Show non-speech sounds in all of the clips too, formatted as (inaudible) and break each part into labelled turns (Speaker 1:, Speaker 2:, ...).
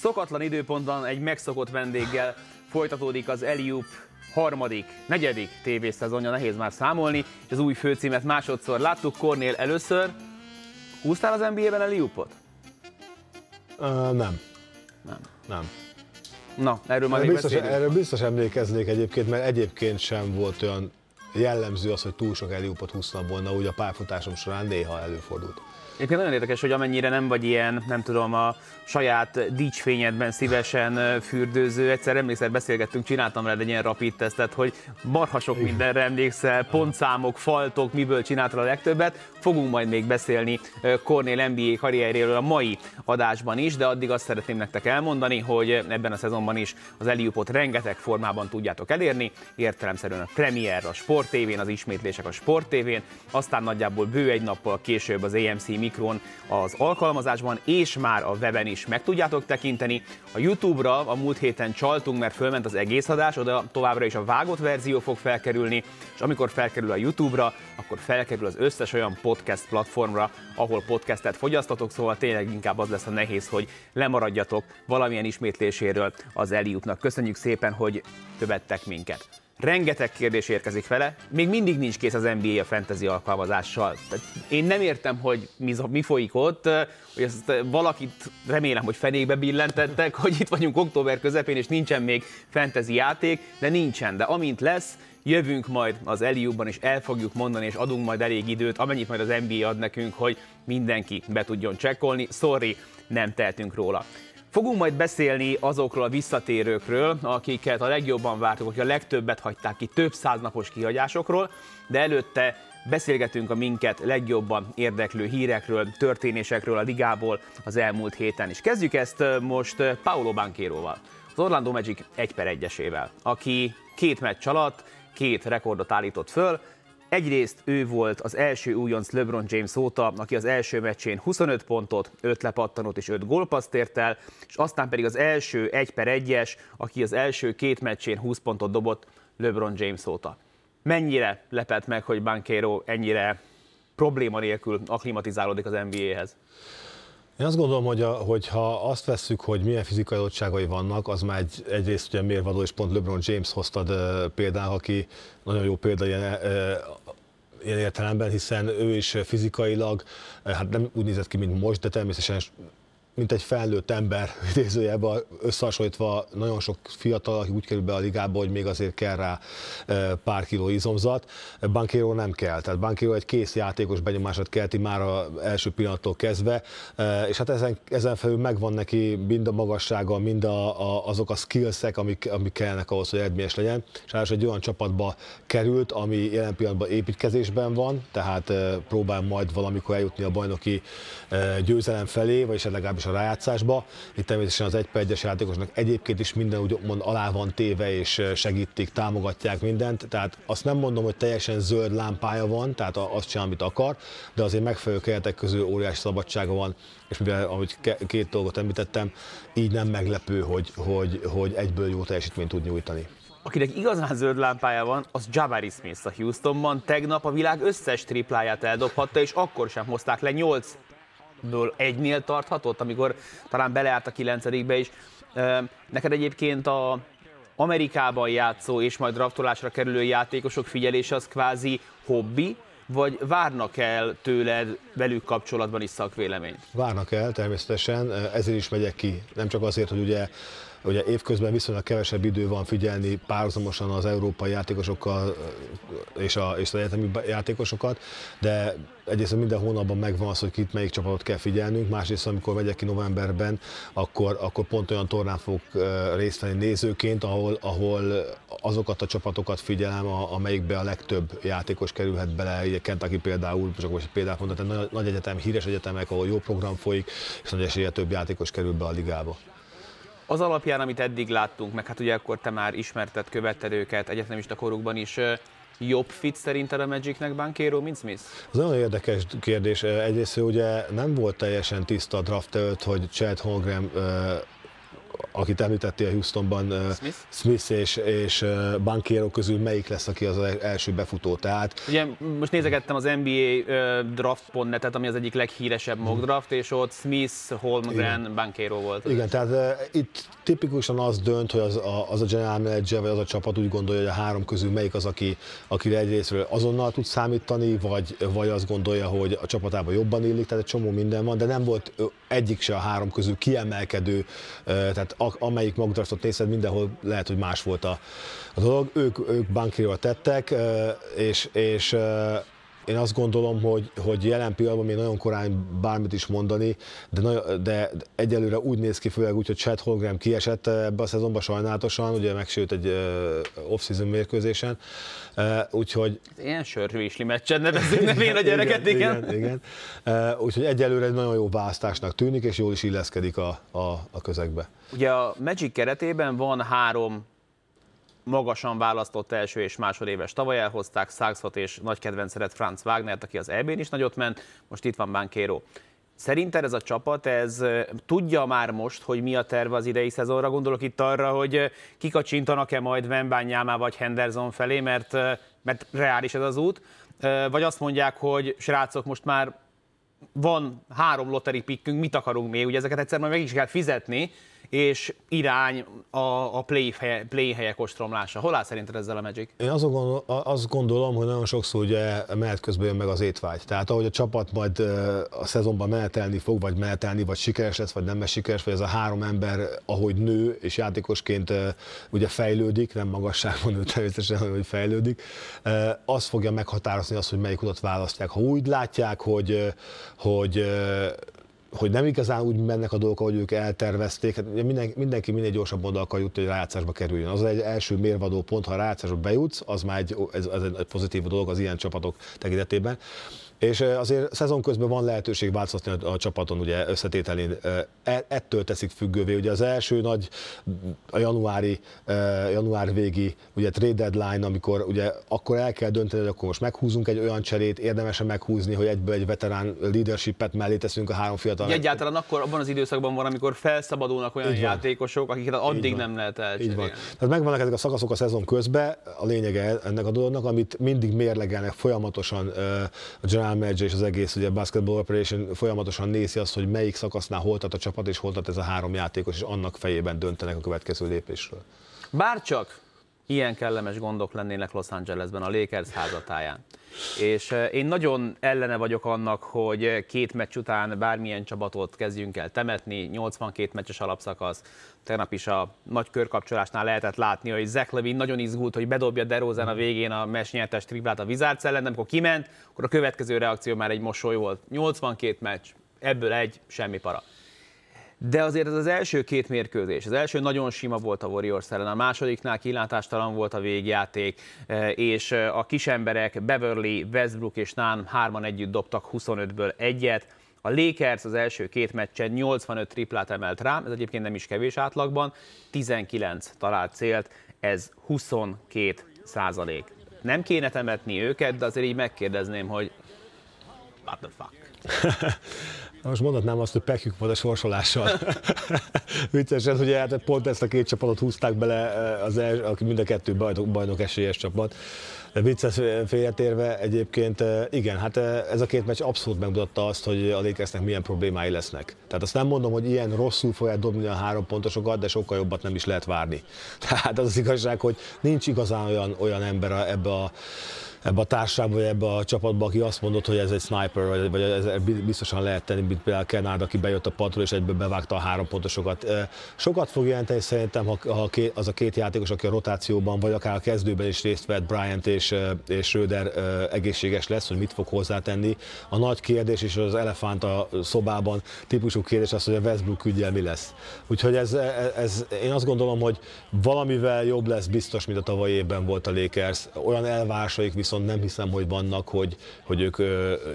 Speaker 1: Szokatlan időpontban egy megszokott vendéggel folytatódik az Eliup harmadik, negyedik tévészezonja, nehéz már számolni, az új főcímet másodszor láttuk, Kornél először. Húztál az NBA-ben Eliupot?
Speaker 2: Uh, nem.
Speaker 1: Nem.
Speaker 2: Nem.
Speaker 1: Na, erről majd
Speaker 2: Erről biztos,
Speaker 1: beszélünk.
Speaker 2: erről biztos emlékeznék egyébként, mert egyébként sem volt olyan jellemző az, hogy túl sok eliupot húztam volna, úgy a pályafutásom során néha előfordult.
Speaker 1: Egyébként nagyon érdekes, hogy amennyire nem vagy ilyen, nem tudom, a saját dicsfényedben szívesen fürdőző. Egyszer emlékszel, beszélgettünk, csináltam rá egy ilyen rapid tesztet, hogy marha sok mindenre emlékszel, pontszámok, faltok, miből csináltál a legtöbbet. Fogunk majd még beszélni Cornél NBA karrierjéről a mai adásban is, de addig azt szeretném nektek elmondani, hogy ebben a szezonban is az Eliupot rengeteg formában tudjátok elérni, értelemszerűen a Premier, a Sport TV-n, az ismétlések a Sport TV-n, aztán nagyjából bő egy nappal később az AMC Mikron az alkalmazásban, és már a weben is meg tudjátok tekinteni. A YouTube-ra a múlt héten csaltunk, mert fölment az egész adás, oda továbbra is a vágott verzió fog felkerülni, és amikor felkerül a YouTube-ra, akkor felkerül az összes olyan podcast platformra, ahol podcastet fogyasztatok, szóval tényleg inkább az lesz a nehéz, hogy lemaradjatok valamilyen ismétléséről az Eliupnak. Köszönjük szépen, hogy követtek minket. Rengeteg kérdés érkezik vele, még mindig nincs kész az NBA a fantasy alkalmazással. Tehát én nem értem, hogy mi, mi folyik ott, hogy ezt valakit remélem, hogy fenékbe billentettek, (laughs) hogy itt vagyunk október közepén, és nincsen még fantasy játék, de nincsen. De amint lesz, jövünk majd az Eliubban, és el fogjuk mondani, és adunk majd elég időt, amennyit majd az NBA ad nekünk, hogy mindenki be tudjon csekkolni. Sorry, nem tehetünk róla. Fogunk majd beszélni azokról a visszatérőkről, akiket a legjobban vártuk, akik a legtöbbet hagyták ki, több száznapos kihagyásokról, de előtte beszélgetünk a minket legjobban érdeklő hírekről, történésekről a ligából az elmúlt héten is. Kezdjük ezt most Paolo Banqueroval, az Orlando Magic 1 per 1-esével, aki két meccs alatt két rekordot állított föl, Egyrészt ő volt az első újonc LeBron James óta, aki az első meccsén 25 pontot, 5 lepattanót és 5 gólpaszt ért el, és aztán pedig az első 1 per 1-es, aki az első két meccsén 20 pontot dobott LeBron James óta. Mennyire lepett meg, hogy Banquero ennyire probléma nélkül aklimatizálódik az NBA-hez?
Speaker 2: Én azt gondolom, hogy, a, hogy ha azt vesszük, hogy milyen fizikai adottságai vannak, az már egy, egyrészt ugye mérvadó, és pont LeBron James hoztad uh, aki nagyon jó példa ilyen, uh, ilyen értelemben, hiszen ő is fizikailag, hát nem úgy nézett ki, mint most, de természetesen mint egy felnőtt ember, (laughs) idézőjelben összehasonlítva nagyon sok fiatal, aki úgy kerül be a ligába, hogy még azért kell rá pár kiló izomzat. Bankero nem kell, tehát Bankero egy kész játékos benyomását kelti már az első pillanattól kezdve, és hát ezen, ezen felül megvan neki mind a magassága, mind a, a, azok a skillsek, amik, amik kellnek ahhoz, hogy eredményes legyen, és ráadásul egy olyan csapatba került, ami jelen pillanatban építkezésben van, tehát próbál majd valamikor eljutni a bajnoki győzelem felé, vagy legalábbis a rájátszásba. Itt természetesen az egy egyes játékosnak egyébként is minden úgymond alá van téve, és segítik, támogatják mindent. Tehát azt nem mondom, hogy teljesen zöld lámpája van, tehát azt csinál, amit akar, de azért megfelelő keretek közül óriási szabadsága van, és mivel, ahogy két dolgot említettem, így nem meglepő, hogy, hogy, hogy egyből jó teljesítményt tud nyújtani.
Speaker 1: Akinek igazán zöld lámpája van, az Jabari Smith a Houstonban. Tegnap a világ összes tripláját eldobhatta, és akkor sem hozták le 8 ből egynél tarthatott, amikor talán beleállt a kilencedikbe is. Neked egyébként a Amerikában játszó és majd draftolásra kerülő játékosok figyelése az kvázi hobbi, vagy várnak el tőled velük kapcsolatban is szakvéleményt?
Speaker 2: Várnak el, természetesen, ezért is megyek ki. Nem csak azért, hogy ugye Ugye évközben viszonylag kevesebb idő van figyelni párhuzamosan az európai játékosokkal és, a, és az egyetemi játékosokat, de egyrészt minden hónapban megvan az, hogy kit melyik csapatot kell figyelnünk, másrészt amikor megyek ki novemberben, akkor, akkor pont olyan tornán fogok részt venni nézőként, ahol, ahol azokat a csapatokat figyelem, amelyikbe a legtöbb játékos kerülhet bele, ugye Kentucky például, csak most példát mondani, nagy, nagy egyetem, híres egyetemek, ahol jó program folyik, és nagy esélye több játékos kerül be a ligába.
Speaker 1: Az alapján, amit eddig láttunk, meg hát ugye akkor te már ismerted, követted őket egyetemista korukban is, jobb fit szerinted a Magicnek Bankéro, mint Smith?
Speaker 2: Ez nagyon érdekes kérdés. Egyrészt ugye nem volt teljesen tiszta a draft előtt, hogy Chad Holmgren akit említettél Houstonban, Smith, Smith és, és Bankiero közül melyik lesz, aki az első befutó. Tehát...
Speaker 1: Ugye most nézegettem az NBA draft.net-et, ami az egyik leghíresebb mock draft, és ott Smith, Holmgren, Bankiero volt.
Speaker 2: Igen, tehát itt tipikusan az dönt, hogy az a, az a general manager, vagy az a csapat úgy gondolja, hogy a három közül melyik az, aki, aki egyrésztről azonnal tud számítani, vagy, vagy azt gondolja, hogy a csapatában jobban illik, tehát egy csomó minden van, de nem volt egyik se a három közül kiemelkedő, tehát amelyik magdraftot nézed, mindenhol lehet, hogy más volt a, a dolog. Ők, ők bankriról tettek, és, és én azt gondolom, hogy, hogy jelen pillanatban még nagyon korán bármit is mondani, de, nagyon, de egyelőre úgy néz ki, főleg úgy, hogy Chad Holgram kiesett ebbe a szezonban sajnálatosan, ugye megsült egy off-season mérkőzésen, úgyhogy...
Speaker 1: Ilyen sörvésli meccsen nevezünk, nem én a gyereket, igen.
Speaker 2: igen. igen, igen. Úgyhogy egyelőre egy nagyon jó választásnak tűnik, és jól is illeszkedik a, a, a közegbe.
Speaker 1: Ugye a Magic keretében van három magasan választott első és másodéves tavaly elhozták Saxot és nagy kedvenceret Franz Wagnert, aki az EB-n is nagyot ment, most itt van Bankéro. Szerinted ez a csapat, ez tudja már most, hogy mi a terve az idei szezonra? Gondolok itt arra, hogy kikacsintanak-e majd Wembanyama vagy Henderson felé, mert, mert reális ez az út, vagy azt mondják, hogy srácok, most már van három lottery pickünk, mit akarunk még, ugye ezeket egyszer majd meg is kell fizetni, és irány a, a play, helye, play helyek ostromlása. Hol áll szerinted ezzel a Magic?
Speaker 2: Én azt gondolom, azt gondolom, hogy nagyon sokszor ugye menet közben jön meg az étvágy. Tehát ahogy a csapat majd a szezonban menetelni fog, vagy menetelni, vagy sikeres lesz, vagy nem lesz sikeres, vagy ez a három ember, ahogy nő és játékosként ugye fejlődik, nem magasságban nő természetesen, hanem hogy fejlődik, az fogja meghatározni azt, hogy melyik utat választják. Ha úgy látják, hogy, hogy hogy nem igazán úgy mennek a dolgok, ahogy ők eltervezték. Hát minden, mindenki minél gyorsabban oda akar jutni, hogy rájátszásba kerüljön. Az egy első mérvadó pont, ha rájátszásba bejutsz, az már egy, ez, ez egy pozitív dolog az ilyen csapatok tekintetében. És azért szezon közben van lehetőség változtatni a, a csapaton ugye összetételén. E, ettől teszik függővé. Ugye az első nagy a januári, január végi ugye trade deadline, amikor ugye akkor el kell dönteni, hogy akkor most meghúzunk egy olyan cserét, érdemesen meghúzni, hogy egyből egy veterán leadershipet mellé teszünk a három fiatal.
Speaker 1: Egyáltalán akkor abban az időszakban van, amikor felszabadulnak olyan Így játékosok, akiket addig nem lehet elcserélni. Így van.
Speaker 2: Tehát megvannak ezek a szakaszok a szezon közben, a lényege ennek a dolognak, amit mindig mérlegelnek folyamatosan a general general manager és az egész ugye basketball operation folyamatosan nézi azt, hogy melyik szakasznál hol tart a csapat, és hol tart ez a három játékos, és annak fejében döntenek a következő lépésről.
Speaker 1: Bárcsak ilyen kellemes gondok lennének Los Angelesben, a Lakers házatáján. És én nagyon ellene vagyok annak, hogy két meccs után bármilyen csapatot kezdjünk el temetni, 82 meccses alapszakasz, tegnap is a nagy körkapcsolásnál lehetett látni, hogy Zach Levin nagyon izgult, hogy bedobja DeRozan a végén a mes nyertes triplát a Wizards ellen, de amikor kiment, akkor a következő reakció már egy mosoly volt. 82 meccs, ebből egy, semmi para. De azért ez az első két mérkőzés, az első nagyon sima volt a Warriors ellen, a másodiknál kilátástalan volt a végjáték, e, és e, a kisemberek Beverly, Westbrook és Nán hárman együtt dobtak 25-ből egyet, a Lakers az első két meccsen 85 triplát emelt rá, ez egyébként nem is kevés átlagban, 19 talált célt, ez 22 százalék. Nem kéne temetni őket, de azért így megkérdezném, hogy what the fuck? (laughs)
Speaker 2: Most mondhatnám azt, hogy pekjük volt a sorsolással. (laughs) Viccesen, hogy hát pont ezt a két csapatot húzták bele, eh, az el, aki mind a kettő bajnok, bajnok esélyes csapat. De vicces félretérve egyébként eh, igen, hát eh, ez a két meccs abszolút megmutatta azt, hogy a Lakersnek milyen problémái lesznek. Tehát azt nem mondom, hogy ilyen rosszul fogják dobni a három pontosokat, de sokkal jobbat nem is lehet várni. (laughs) Tehát az az igazság, hogy nincs igazán olyan, olyan ember ebbe a ebbe a társaságba, vagy ebbe a csapatba, aki azt mondott, hogy ez egy sniper, vagy, vagy ez biztosan lehet tenni, mint például Kenard, aki bejött a padról, és egyből bevágta a három pontosokat. Sokat fog jelenteni szerintem, ha, ha az a két játékos, aki a rotációban, vagy akár a kezdőben is részt vett, Bryant és, és Schröder egészséges lesz, hogy mit fog hozzátenni. A nagy kérdés, és az elefánt a szobában típusú kérdés az, hogy a Westbrook ügyel mi lesz. Úgyhogy ez, ez, én azt gondolom, hogy valamivel jobb lesz biztos, mint a tavalyi évben volt a Lakers. Olyan elvárásaik viszont nem hiszem, hogy vannak, hogy, hogy ők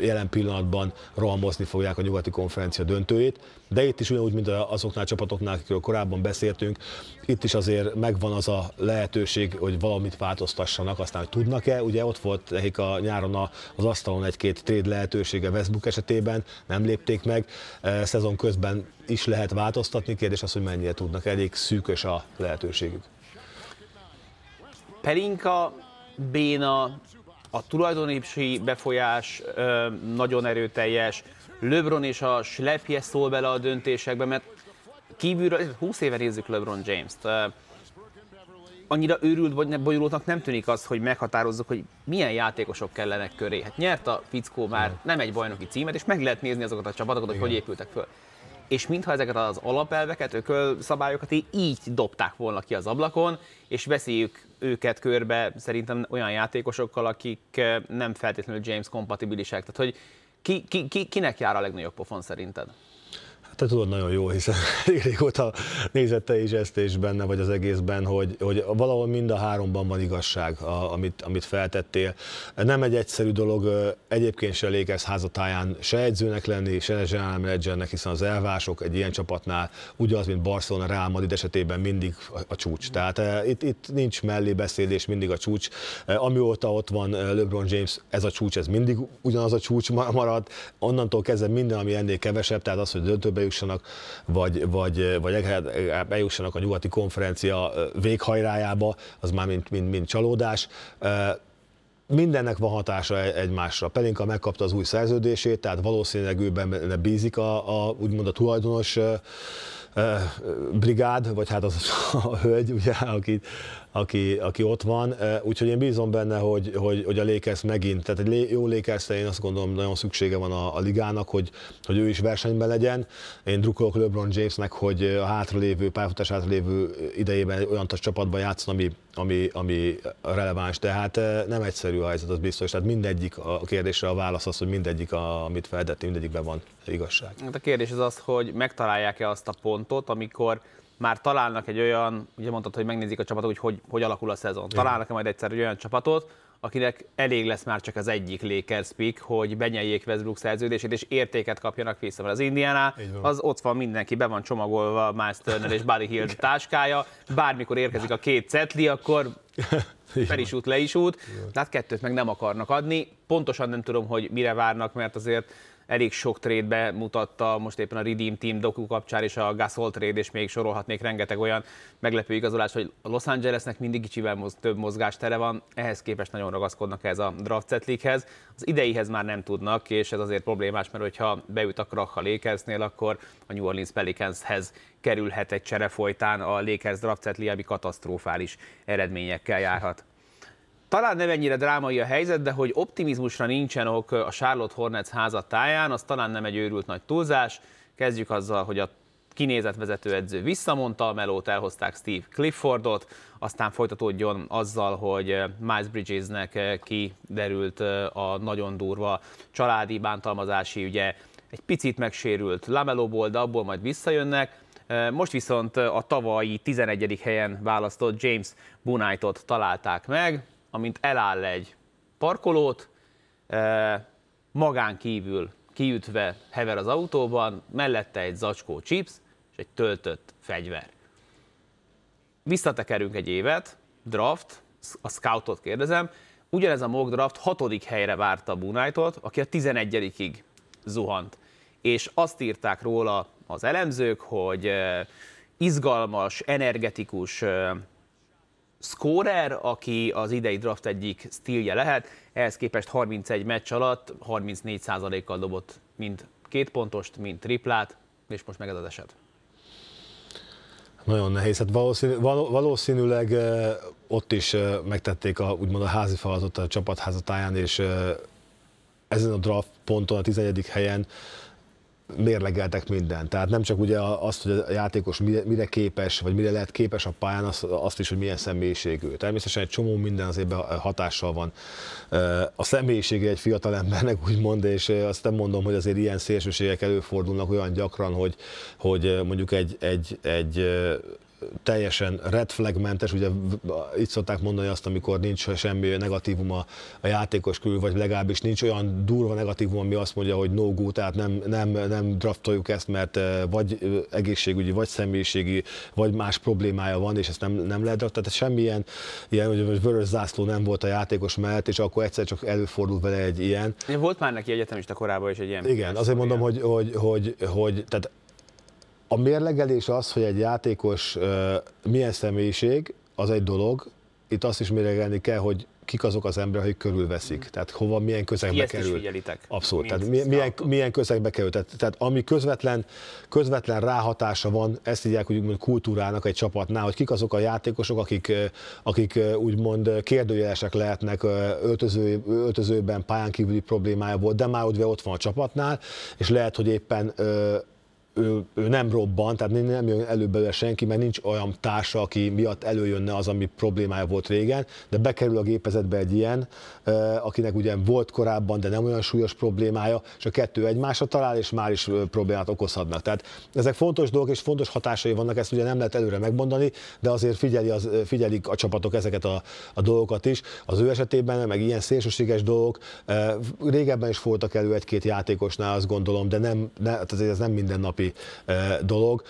Speaker 2: jelen pillanatban rohamozni fogják a nyugati konferencia döntőjét, de itt is ugyanúgy, mint azoknál a csapatoknál, akikről korábban beszéltünk, itt is azért megvan az a lehetőség, hogy valamit változtassanak, aztán, hogy tudnak-e, ugye ott volt nekik a nyáron az asztalon egy-két trade lehetősége Westbrook esetében, nem lépték meg, szezon közben is lehet változtatni, kérdés az, hogy mennyire tudnak, elég szűkös a lehetőségük.
Speaker 1: Pelinka, Béna, a tulajdonosi befolyás ö, nagyon erőteljes, LeBron és a slepje szól bele a döntésekbe, mert kívülről, 20 éve nézzük LeBron James-t, annyira őrült vagy bonyolultnak nem tűnik az, hogy meghatározzuk, hogy milyen játékosok kellenek köré. Hát nyert a fickó már nem egy bajnoki címet, és meg lehet nézni azokat a csapatokat, hogy Igen. hogy épültek föl. És mintha ezeket az alapelveket, ökölszabályokat így dobták volna ki az ablakon, és beszéljük őket körbe szerintem olyan játékosokkal, akik nem feltétlenül James kompatibilisek. Tehát, hogy ki, ki, ki, kinek jár a legnagyobb pofon szerinted?
Speaker 2: Te tudod nagyon jó, hiszen (laughs) régóta nézette is ezt és benne, vagy az egészben, hogy, hogy valahol mind a háromban van igazság, a, amit, amit feltettél. Nem egy egyszerű dolog egyébként se Lakers házatáján se edzőnek lenni, se general managernek, hiszen az elvások egy ilyen csapatnál ugyanaz, mint Barcelona, Real Madrid esetében mindig a, a csúcs. Tehát e, itt, itt nincs mellébeszélés, mindig a csúcs. E, amióta ott van LeBron James, ez a csúcs, ez mindig ugyanaz a csúcs marad. Onnantól kezdve minden, ami ennél kevesebb, tehát az, hogy döntőbe bejussanak, vagy, vagy, vagy bejussanak a nyugati konferencia véghajrájába, az már mind, mind, mind csalódás mindennek van hatása e-, egymásra. Pelinka megkapta az új szerződését, tehát valószínűleg ő benne bízik a, a úgymond a tulajdonos brigád, vagy hát az (laughs) a hölgy, ugye, aki, aki, aki ott van, úgyhogy én bízom benne, hogy, hogy, hogy a Lakers megint, tehát egy jó lakers én azt gondolom nagyon szüksége van a, a ligának, hogy, hogy ő is versenyben legyen. Én drukkolok LeBron Jamesnek, hogy a hátralévő, pályafutás hátralévő idejében olyan csapatban játszon, ami, ami, ami releváns, tehát nem egyszerű a helyzet, az biztos. Tehát mindegyik a kérdésre a válasz az, hogy mindegyik, a, amit feltettünk, mindegyikben van igazság.
Speaker 1: Hát a kérdés az az, hogy megtalálják-e azt a pontot, amikor már találnak egy olyan, ugye mondtad, hogy megnézik a csapatot, hogy hogy, hogy alakul a szezon. Találnak-e majd egyszer egy olyan csapatot, akinek elég lesz már csak az egyik Lakers pick, hogy benyeljék Westbrook szerződését, és értéket kapjanak vissza. Mert az Indiana, az ott van mindenki, be van csomagolva Miles Turner és Buddy Hill táskája, bármikor érkezik a két cetli, akkor fel is út, le is út, de hát kettőt meg nem akarnak adni. Pontosan nem tudom, hogy mire várnak, mert azért elég sok trade mutatta most éppen a Redeem Team doku kapcsán és a Gasol trade, és még sorolhatnék rengeteg olyan meglepő igazolás, hogy a Los Angelesnek mindig kicsivel moz, több mozgástere van, ehhez képest nagyon ragaszkodnak ez a draft setlikhez. Az ideihez már nem tudnak, és ez azért problémás, mert hogyha beüt a Krach a Lakersnél, akkor a New Orleans Pelicanshez kerülhet egy csere folytán a Lakers draft setli, ami katasztrofális eredményekkel járhat. Talán nem ennyire drámai a helyzet, de hogy optimizmusra nincsen ok a Charlotte Hornets házatáján, az talán nem egy őrült nagy túlzás. Kezdjük azzal, hogy a kinézett vezetőedző visszamondta a melót, elhozták Steve Cliffordot, aztán folytatódjon azzal, hogy Miles Bridgesnek kiderült a nagyon durva családi bántalmazási ügye, egy picit megsérült Lamelóból, de abból majd visszajönnek. Most viszont a tavalyi 11. helyen választott James Bunaitot találták meg, amint eláll egy parkolót, magán kívül kiütve hever az autóban, mellette egy zacskó chips és egy töltött fegyver. Visszatekerünk egy évet, draft, a scoutot kérdezem, ugyanez a mock draft hatodik helyre várta a Bunaitot, aki a 11-ig zuhant. És azt írták róla az elemzők, hogy izgalmas, energetikus, scorer, aki az idei draft egyik stílje lehet, ehhez képest 31 meccs alatt 34%-kal dobott mind két pontost, mind triplát, és most meg ez az eset.
Speaker 2: Nagyon nehéz. Hát valószínű, valószínűleg ott is megtették a, úgymond a házi feladatot a csapat házatáján, és ezen a draft ponton, a 11. helyen mérlegeltek mindent. Tehát nem csak ugye azt, hogy a játékos mire, mire képes, vagy mire lehet képes a pályán, azt, azt is, hogy milyen személyiségű. Természetesen egy csomó minden azért hatással van. A személyisége egy fiatal embernek (laughs) úgymond, és azt nem mondom, hogy azért ilyen szélsőségek előfordulnak olyan gyakran, hogy, hogy mondjuk egy, egy, egy teljesen red flagmentes, ugye itt szokták mondani azt, amikor nincs semmi negatívum a, a játékos körül, vagy legalábbis nincs olyan durva negatívum, ami azt mondja, hogy no go, tehát nem, nem, nem draftoljuk ezt, mert vagy egészségügyi, vagy személyiségi, vagy más problémája van, és ezt nem, nem lehet draft. Tehát semmilyen ilyen, hogy vörös zászló nem volt a játékos mellett, és akkor egyszer csak előfordul vele egy ilyen.
Speaker 1: Volt már neki egyetemista korában is egy ilyen.
Speaker 2: Igen, azért mondom, hogy, hogy, hogy, hogy tehát a mérlegelés az, hogy egy játékos milyen személyiség, az egy dolog. Itt azt is mérlegelni kell, hogy kik azok az emberek, akik körülveszik. Tehát hova, milyen közegbe
Speaker 1: Ezt
Speaker 2: kerül.
Speaker 1: Is figyelitek.
Speaker 2: Abszolút. Tehát milyen, milyen, milyen közegbe kerül. Tehát, tehát ami közvetlen, közvetlen ráhatása van, ezt hívják úgymond kultúrának egy csapatnál, hogy kik azok a játékosok, akik, akik úgymond kérdőjelesek lehetnek öltöző, öltözőben, pályán kívüli problémája volt, de már ugye ott van a csapatnál, és lehet, hogy éppen ő, ő nem robban, tehát nem jön elő belőle senki, mert nincs olyan társa, aki miatt előjönne az, ami problémája volt régen, de bekerül a gépezetbe egy ilyen, akinek ugye volt korábban, de nem olyan súlyos problémája, és a kettő egymásra talál, és már is problémát okozhatnak. Tehát ezek fontos dolgok és fontos hatásai vannak, ezt ugye nem lehet előre megmondani, de azért figyeli az, figyelik a csapatok ezeket a, a dolgokat is. Az ő esetében meg ilyen szélsőséges dolgok, régebben is voltak elő egy-két játékosnál, azt gondolom, de nem, ne, tehát ez nem mindennapi mindennapi dolog.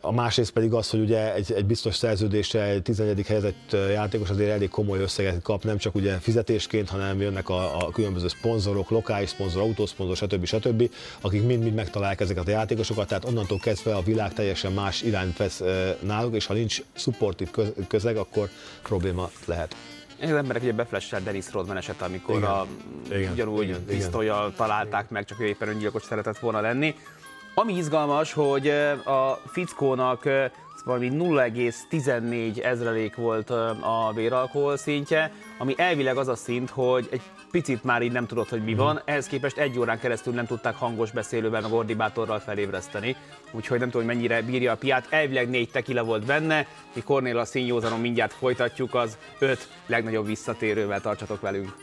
Speaker 2: A másrészt pedig az, hogy ugye egy, egy biztos szerződésre egy 11. helyezett játékos azért elég komoly összeget kap, nem csak ugye fizetésként, hanem jönnek a, a különböző szponzorok, lokális szponzor, autószponzor, stb. stb., akik mind-mind megtalálják ezeket a játékosokat, tehát onnantól kezdve a világ teljesen más irányt vesz náluk, és ha nincs supportív közeg, akkor probléma lehet.
Speaker 1: Az emberek ugye beflessel Dennis Rodman eset, amikor igen. a, igen. ugyanúgy pisztolyjal találták meg, csak ő éppen öngyilkos szeretett volna lenni. Ami izgalmas, hogy a fickónak valami 0,14 ezrelék volt a véralkohol szintje, ami elvileg az a szint, hogy egy picit már így nem tudod, hogy mi mhm. van, ehhez képest egy órán keresztül nem tudták hangos beszélővel, meg ordibátorral felébreszteni, úgyhogy nem tudom, hogy mennyire bírja a piát. Elvileg négy tekila volt benne, mi Kornél a színjózanon mindjárt folytatjuk, az öt legnagyobb visszatérővel tartsatok velünk.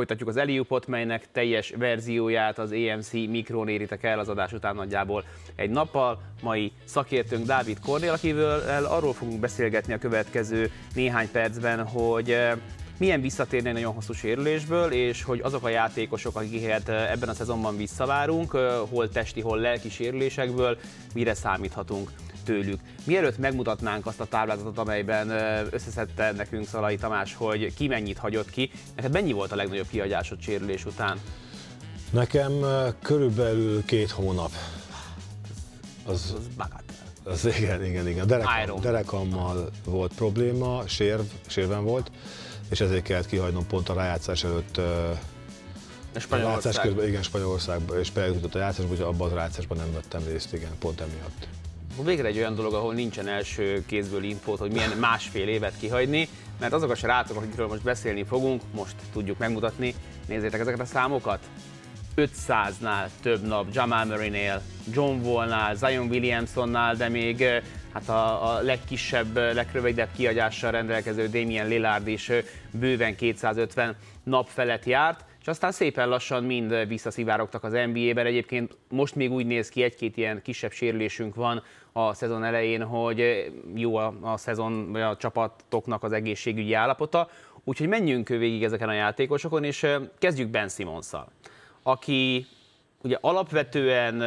Speaker 1: Folytatjuk az Eliupot, melynek teljes verzióját az EMC Mikron éritek el az adás után nagyjából egy nappal. Mai szakértőnk Dávid Kornél, akivel arról fogunk beszélgetni a következő néhány percben, hogy eh, milyen visszatérni egy nagyon hosszú sérülésből, és hogy azok a játékosok, akiket eh, ebben a szezonban visszavárunk, eh, hol testi, hol lelki sérülésekből, mire számíthatunk tőlük. Mielőtt megmutatnánk azt a táblázatot, amelyben összeszedte nekünk Szalai Tamás, hogy ki mennyit hagyott ki, neked mennyi volt a legnagyobb kihagyásod sérülés után?
Speaker 2: Nekem körülbelül két hónap.
Speaker 1: Az, az
Speaker 2: Az igen, igen, igen. Derekam, derekammal volt probléma, sérv, sérven volt, és ezért kellett kihagynom pont a rájátszás előtt
Speaker 1: Spanyolország.
Speaker 2: Közben, igen, Spanyolországban, és bejutott a játszásba, hogy abban a rájátszásban nem vettem részt, igen, pont emiatt
Speaker 1: végre egy olyan dolog, ahol nincsen első kézből infót, hogy milyen másfél évet kihagyni, mert azok a srácok, akikről most beszélni fogunk, most tudjuk megmutatni, nézzétek ezeket a számokat. 500-nál több nap Jamal Murray-nél, John Wall-nál, Zion Williamsonnál, de még hát a, a legkisebb, legrövidebb kiadással rendelkező Damien Lillard is bőven 250 nap felett járt és aztán szépen lassan mind visszaszivárogtak az NBA-ben. Egyébként most még úgy néz ki, egy-két ilyen kisebb sérülésünk van a szezon elején, hogy jó a, a szezon, a csapatoknak az egészségügyi állapota. Úgyhogy menjünk végig ezeken a játékosokon, és kezdjük Ben simmons aki ugye alapvetően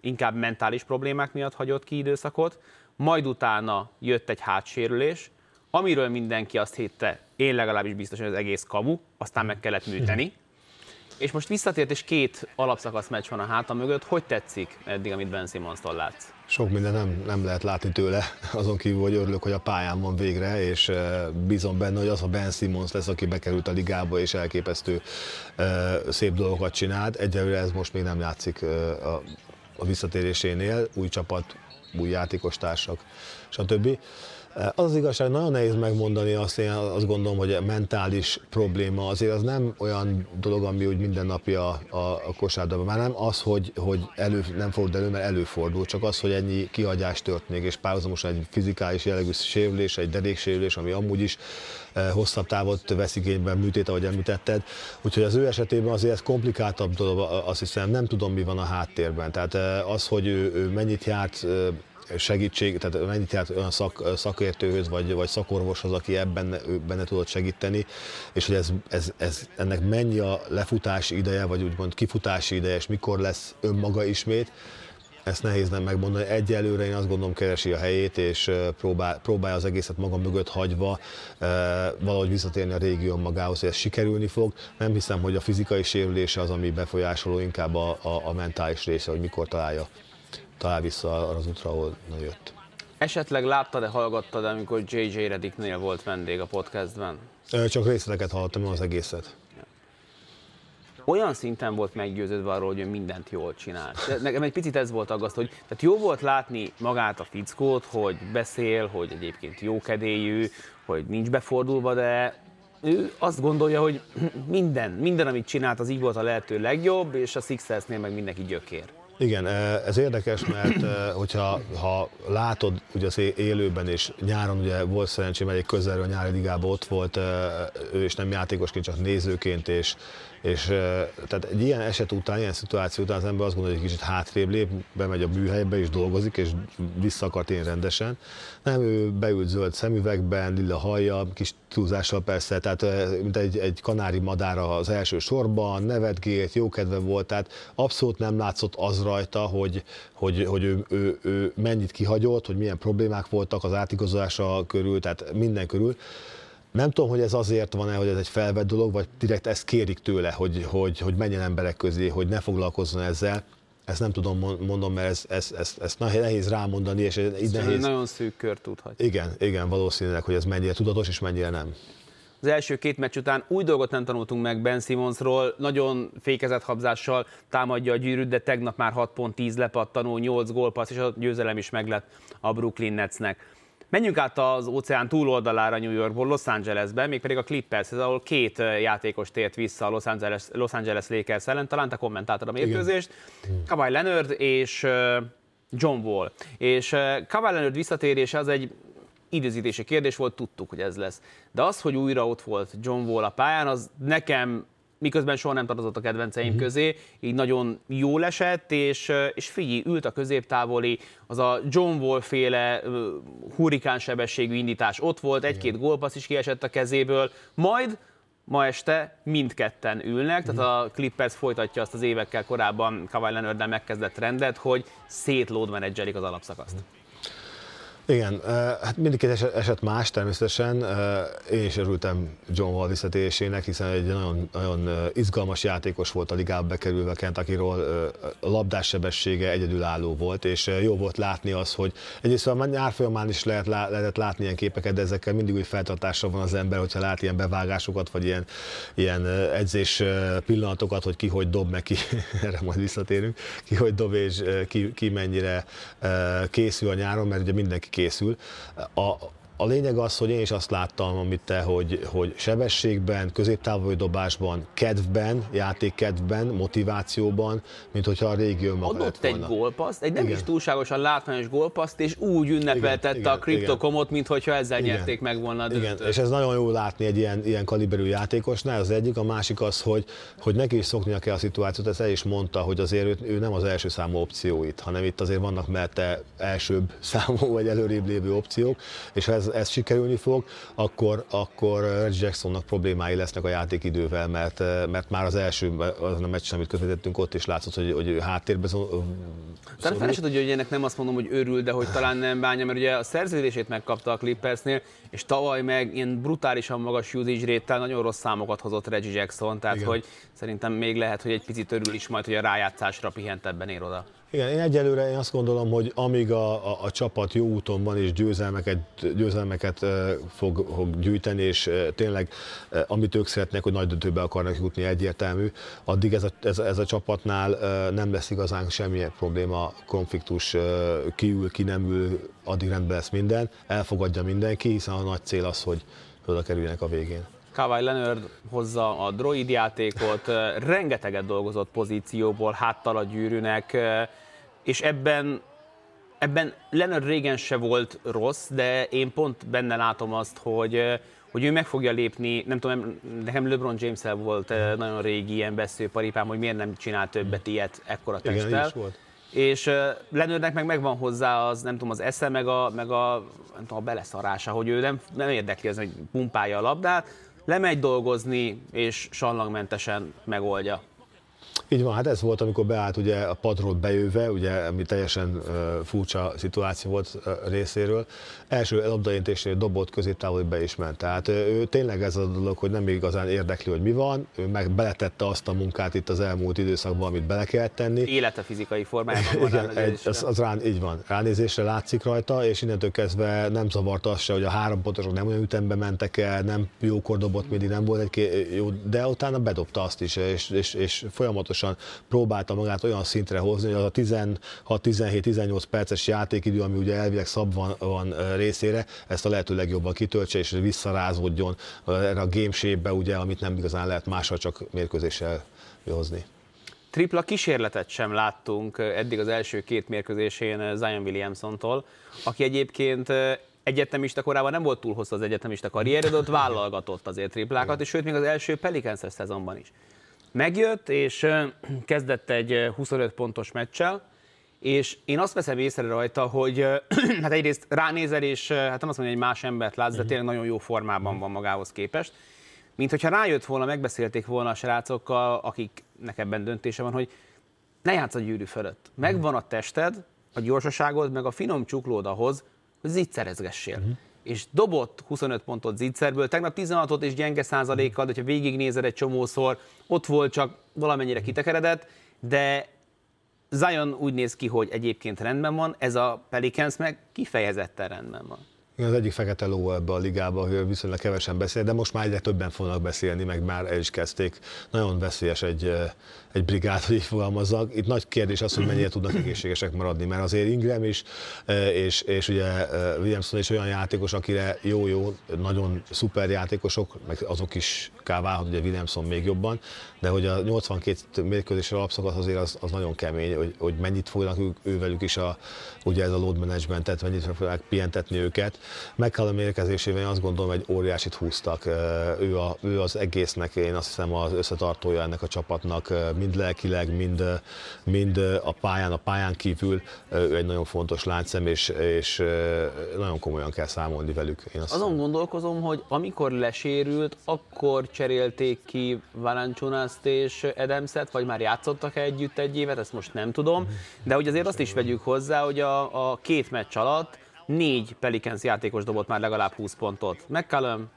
Speaker 1: inkább mentális problémák miatt hagyott ki időszakot, majd utána jött egy hátsérülés, amiről mindenki azt hitte, én legalábbis biztos, hogy az egész kamu, aztán meg kellett műteni. És most visszatért, és két alapszakasz meccs van a háta mögött. Hogy tetszik eddig, amit Ben Simmons-tól látsz?
Speaker 2: Sok minden nem, nem lehet látni tőle, azon kívül, hogy örülök, hogy a pályán van végre, és bízom benne, hogy az a Ben Simmons lesz, aki bekerült a ligába, és elképesztő szép dolgokat csinált. Egyelőre ez most még nem látszik a, a visszatérésénél, új csapat, új játékostársak, stb. Az az igazság, nagyon nehéz megmondani azt, én azt gondolom, hogy a mentális probléma azért az nem olyan dolog, ami úgy mindennapi a, a, a kosárlabdában. Már nem az, hogy, hogy elő, nem fordul elő, mert előfordul, csak az, hogy ennyi kihagyás történik, és párhuzamosan egy fizikális jellegű sérülés, egy deréksérülés, ami amúgy is hosszabb távot vesz igénybe műtét, ahogy említetted. Úgyhogy az ő esetében azért ez komplikáltabb dolog, azt hiszem, nem tudom, mi van a háttérben. Tehát az, hogy ő, ő mennyit járt segítség, tehát mennyit járt olyan szak, szakértőhöz, vagy, vagy szakorvoshoz, aki ebben benne tudott segíteni, és hogy ez, ez, ez, ennek mennyi a lefutási ideje, vagy úgymond kifutási ideje, és mikor lesz önmaga ismét, ezt nehéz nem megmondani. Egyelőre én azt gondolom keresi a helyét, és próbál, próbálja az egészet maga mögött hagyva valahogy visszatérni a régió magához, hogy ez sikerülni fog. Nem hiszem, hogy a fizikai sérülése az, ami befolyásoló, inkább a, a, a mentális része, hogy mikor találja, talál vissza arra az útra, ahol jött.
Speaker 1: Esetleg láttad-e, hallgattad, amikor J.J. Redicknél volt vendég a podcastben?
Speaker 2: Csak részleteket hallottam, az egészet
Speaker 1: olyan szinten volt meggyőződve arról, hogy ő mindent jól csinál. De nekem egy picit ez volt aggaszt, hogy tehát jó volt látni magát a fickót, hogy beszél, hogy egyébként jókedélyű, hogy nincs befordulva, de ő azt gondolja, hogy (clears throat) minden, minden, amit csinált, az így volt a lehető legjobb, és a Sixersnél meg mindenki gyökér.
Speaker 2: Igen, ez érdekes, mert hogyha ha látod ugye az élőben, és nyáron ugye volt szerencsém egy közelről a nyári ligában ott volt, ő és nem játékosként, csak nézőként, és és tehát egy ilyen eset után, ilyen szituáció után az ember azt gondolja, hogy egy kicsit hátrébb lép, bemegy a műhelybe és dolgozik, és vissza akart én rendesen. Nem, ő beült zöld szemüvegben, lila hajja, kis túlzással persze, tehát mint egy, egy kanári madára az első sorban, nevetgélt, jókedve volt, tehát abszolút nem látszott az rajta, hogy, hogy, hogy ő, ő, ő mennyit kihagyott, hogy milyen problémák voltak az átigazolása körül, tehát minden körül. Nem tudom, hogy ez azért van-e, hogy ez egy felvett dolog, vagy direkt ezt kérik tőle, hogy, hogy, hogy menjen emberek közé, hogy ne foglalkozzon ezzel. Ezt nem tudom mondom, mert ez, ez, ez, ez nehéz rámondani, és így nehéz...
Speaker 1: Nagyon szűk kör tudhat.
Speaker 2: Igen, igen, valószínűleg, hogy ez mennyire tudatos, és mennyire nem.
Speaker 1: Az első két meccs után új dolgot nem tanultunk meg Ben Simonsról, nagyon fékezett habzással támadja a gyűrűt, de tegnap már 6 pont 10 lepattanó, 8 gólpassz, és a győzelem is meglett a Brooklyn Netsnek. Menjünk át az óceán túloldalára New Yorkból, Los Angelesbe, mégpedig a Clippers, ahol két játékos tért vissza a Los Angeles, Los Angeles Lakers ellen, talán te kommentáltad a mérkőzést, Kawhi Leonard és John Wall. És Kawhi Leonard visszatérése az egy időzítési kérdés volt, tudtuk, hogy ez lesz. De az, hogy újra ott volt John Wall a pályán, az nekem miközben soha nem tartozott a kedvenceim uh-huh. közé, így nagyon jól esett, és, és figyelj, ült a középtávoli, az a John Wall féle uh, hurikán sebességű indítás ott volt, egy-két gólpassz is kiesett a kezéből, majd ma este mindketten ülnek, tehát a Clippers folytatja azt az évekkel korábban Kawhi Leonard megkezdett rendet, hogy szétlód menedzselik az alapszakaszt.
Speaker 2: Igen, hát mindkét eset, eset más természetesen. Én is örültem John Wall visszatérésének, hiszen egy nagyon, nagyon izgalmas játékos volt a ligába bekerülve Kentucky-ról, a labdás sebessége egyedülálló volt, és jó volt látni az, hogy egyrészt a nyár folyamán is lehet, lehetett látni ilyen képeket, de ezekkel mindig úgy feltartásra van az ember, hogyha lát ilyen bevágásokat, vagy ilyen, ilyen edzés pillanatokat, hogy ki hogy dob, meg ki, (laughs) erre majd visszatérünk, ki hogy dob, és ki, ki mennyire készül a nyáron, mert ugye mindenki készül. A, a lényeg az, hogy én is azt láttam, amit te, hogy, hogy sebességben, középtávoli dobásban, kedvben, játékkedvben, motivációban, mint hogyha a régi önmaga
Speaker 1: Adott egy gólpaszt, egy nem igen. is túlságosan látványos gólpaszt, és úgy ünnepeltette igen, a kriptokomot, mint hogyha ezzel igen. nyerték meg volna a
Speaker 2: döntőt. Igen, és ez nagyon jó látni egy ilyen, ilyen kaliberű játékosnál, az egyik, a másik az, hogy, hogy neki is szoknia kell a szituációt, ezt el is mondta, hogy azért ő, ő nem az első számú opció itt, hanem itt azért vannak mellette elsőbb (laughs) számú vagy előrébb lévő opciók, és ez ez sikerülni fog, akkor, akkor Reggie Jacksonnak problémái lesznek a játékidővel, mert, mert már az első azon a meccsen, amit közvetettünk, ott is látszott, hogy, hogy háttérbe szorul.
Speaker 1: Talán fel tudja, hogy ennek nem azt mondom, hogy örül, de hogy talán nem bánja, mert ugye a szerződését megkapta a Clippersnél, és tavaly meg ilyen brutálisan magas usage réttel nagyon rossz számokat hozott Reggie Jackson, tehát Igen. hogy szerintem még lehet, hogy egy picit örül is majd, hogy a rájátszásra pihentebben ér oda.
Speaker 2: Igen, én egyelőre én azt gondolom, hogy amíg a, a, a csapat jó úton van és győzelmeket, győzelmeket fog, fog gyűjteni, és tényleg amit ők szeretnek, hogy nagy döntőbe akarnak jutni, egyértelmű, addig ez a, ez, ez a csapatnál nem lesz igazán semmilyen probléma, konfliktus, kiül, ki nem ül, addig rendben lesz minden, elfogadja mindenki, hiszen a nagy cél az, hogy oda kerüljenek a végén.
Speaker 1: Kawhi Leonard hozza a droid játékot, rengeteget dolgozott pozícióból, háttal a gyűrűnek, és ebben, ebben Leonard régen se volt rossz, de én pont benne látom azt, hogy, hogy ő meg fogja lépni, nem tudom, nekem LeBron james volt nagyon régi ilyen beszélparipám, hogy miért nem csinál többet ilyet ekkora testtel. Igen, volt. És Lenőrnek meg megvan hozzá az, nem tudom, az esze, meg a, meg a, nem tudom, a beleszarása, hogy ő nem, nem érdekli az, hogy pumpálja a labdát, lemegy dolgozni, és sallangmentesen megoldja.
Speaker 2: Így van, hát ez volt, amikor beállt ugye a padról bejöve, ugye, ami teljesen uh, furcsa szituáció volt uh, részéről. Első labdaintésnél dobott középtávol, be is ment. Tehát uh, ő tényleg ez a dolog, hogy nem igazán érdekli, hogy mi van, ő meg beletette azt a munkát itt az elmúlt időszakban, amit bele kellett tenni.
Speaker 1: Élete fizikai (laughs) formájában van
Speaker 2: Igen, egy, az, az rá, így van, ránézésre látszik rajta, és innentől kezdve nem zavarta azt se, hogy a három pontosok nem olyan ütembe mentek el, nem jókor dobott mindig, nem volt egy jó, de utána bedobta azt is, és, és, és folyamatosan folyamatosan próbálta magát olyan szintre hozni, hogy az a 16-17-18 perces játékidő, ami ugye elvileg szab van, van részére, ezt a lehető legjobban kitöltse, és visszarázódjon erre a game ugye, amit nem igazán lehet mással csak mérkőzéssel hozni.
Speaker 1: Tripla kísérletet sem láttunk eddig az első két mérkőzésén Zion Williamson-tól, aki egyébként egyetemista korában nem volt túl hosszú az egyetemista karrierje, de ott (laughs) vállalgatott azért triplákat, és sőt még az első Pelicans szezonban is megjött, és kezdett egy 25 pontos meccsel, és én azt veszem észre rajta, hogy (clears throat) hát egyrészt ránézel, és hát nem azt mondja, hogy egy más embert látsz, de mhm. tényleg nagyon jó formában van magához képest. Mint hogyha rájött volna, megbeszélték volna a srácokkal, akiknek ebben döntése van, hogy ne játsz a gyűrű fölött. Megvan a tested, a gyorsaságod, meg a finom csuklód ahhoz, hogy zicserezgessél. Uh-huh és dobott 25 pontot zicserből, tegnap 16-ot és gyenge százalékkal, de ha végignézed egy csomószor, ott volt csak valamennyire kitekeredett, de Zion úgy néz ki, hogy egyébként rendben van, ez a Pelicans meg kifejezetten rendben van.
Speaker 2: Az egyik fekete ló ebbe a ligába, hogy viszonylag kevesen beszél, de most már egyre többen fognak beszélni, meg már el is kezdték. Nagyon veszélyes egy, egy brigád, hogy így fogalmazzak. Itt nagy kérdés az, hogy mennyire tudnak egészségesek maradni, mert azért Ingram is, és, és ugye Williamson is olyan játékos, akire jó-jó, nagyon szuper játékosok, meg azok is káválhat, ugye Williamson még jobban, de hogy a 82 mérkőzésre alapszakasz azért az, az nagyon kemény, hogy, hogy mennyit fognak ő, ővelük is a, ugye ez a load management, tehát mennyit fogják pihentetni őket. McCallum érkezésével én azt gondolom, hogy óriásit húztak. Ő, a, ő az egésznek, én azt hiszem az összetartója ennek a csapatnak, mind lelkileg, mind, mind a pályán, a pályán kívül. Ő egy nagyon fontos láncszem, és, és nagyon komolyan kell számolni velük.
Speaker 1: Én azt Azon hiszem. gondolkozom, hogy amikor lesérült, akkor cserélték ki Valanciunaszt és Edemszet, vagy már játszottak együtt egy évet, ezt most nem tudom, de hogy azért azt is vegyük hozzá, hogy a, a két meccs alatt négy Pelicans játékos dobott már legalább 20 pontot. McCallum,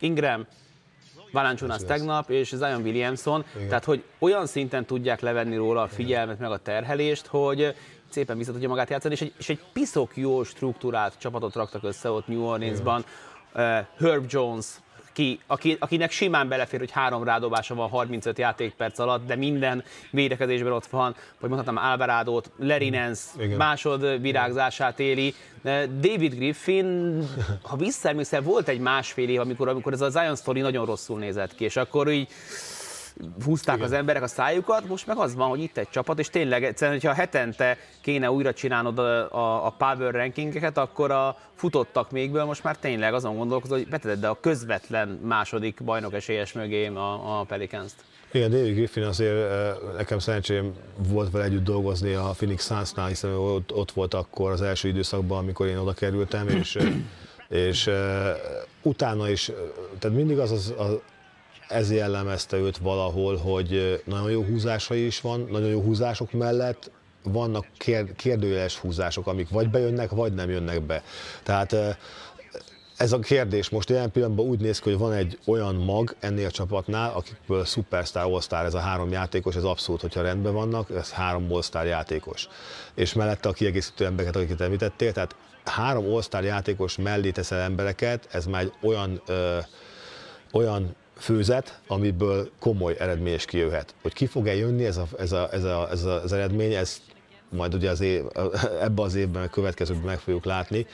Speaker 1: Ingram, Valanciunas tegnap, és Zion Williamson, Igen. tehát hogy olyan szinten tudják levenni róla a figyelmet, meg a terhelést, hogy szépen vissza tudja magát játszani, és egy, és egy piszok jó struktúrát csapatot raktak össze ott New Orleansban. Uh, Herb Jones, ki, aki, akinek simán belefér, hogy három rádobása van 35 játékperc alatt, de minden védekezésben ott van, vagy mondhatom Alvarado-t, Larry Nance másod virágzását éli. David Griffin, ha visszaemlékszel, volt egy másfél év, amikor, amikor ez a Zion story nagyon rosszul nézett ki, és akkor így húzták Igen. az emberek a szájukat, most meg az van, hogy itt egy csapat, és tényleg egyszerűen, hogyha hetente kéne újra csinálnod a, a, a power rankingeket, akkor a futottak mégből most már tényleg azon gondolkozol, hogy beteted de a közvetlen második bajnok esélyes mögé a, a Pelicans-t.
Speaker 2: Igen, David Griffin azért nekem szerencsém volt vele együtt dolgozni a Phoenix Suns-nál, hiszen ott, ott volt akkor az első időszakban, amikor én oda kerültem, és, és utána is, tehát mindig az, az, az ez jellemezte őt valahol, hogy nagyon jó húzásai is van, nagyon jó húzások mellett vannak kérdőjeles húzások, amik vagy bejönnek, vagy nem jönnek be. Tehát ez a kérdés most jelen pillanatban úgy néz ki, hogy van egy olyan mag ennél a csapatnál, akikből Superstar, All-Star, ez a három játékos, ez abszolút, hogyha rendben vannak, ez három All-Star játékos. És mellette a kiegészítő embereket, akiket említettél, tehát három All-Star játékos mellé teszel embereket, ez már egy olyan, ö, olyan főzet, amiből komoly eredmény is kijöhet. Hogy ki fog-e jönni ez, a, ez, a, ez, a, ez a, az eredmény, ez majd ugye az év, (laughs) ebben az évben, a következőben meg fogjuk látni,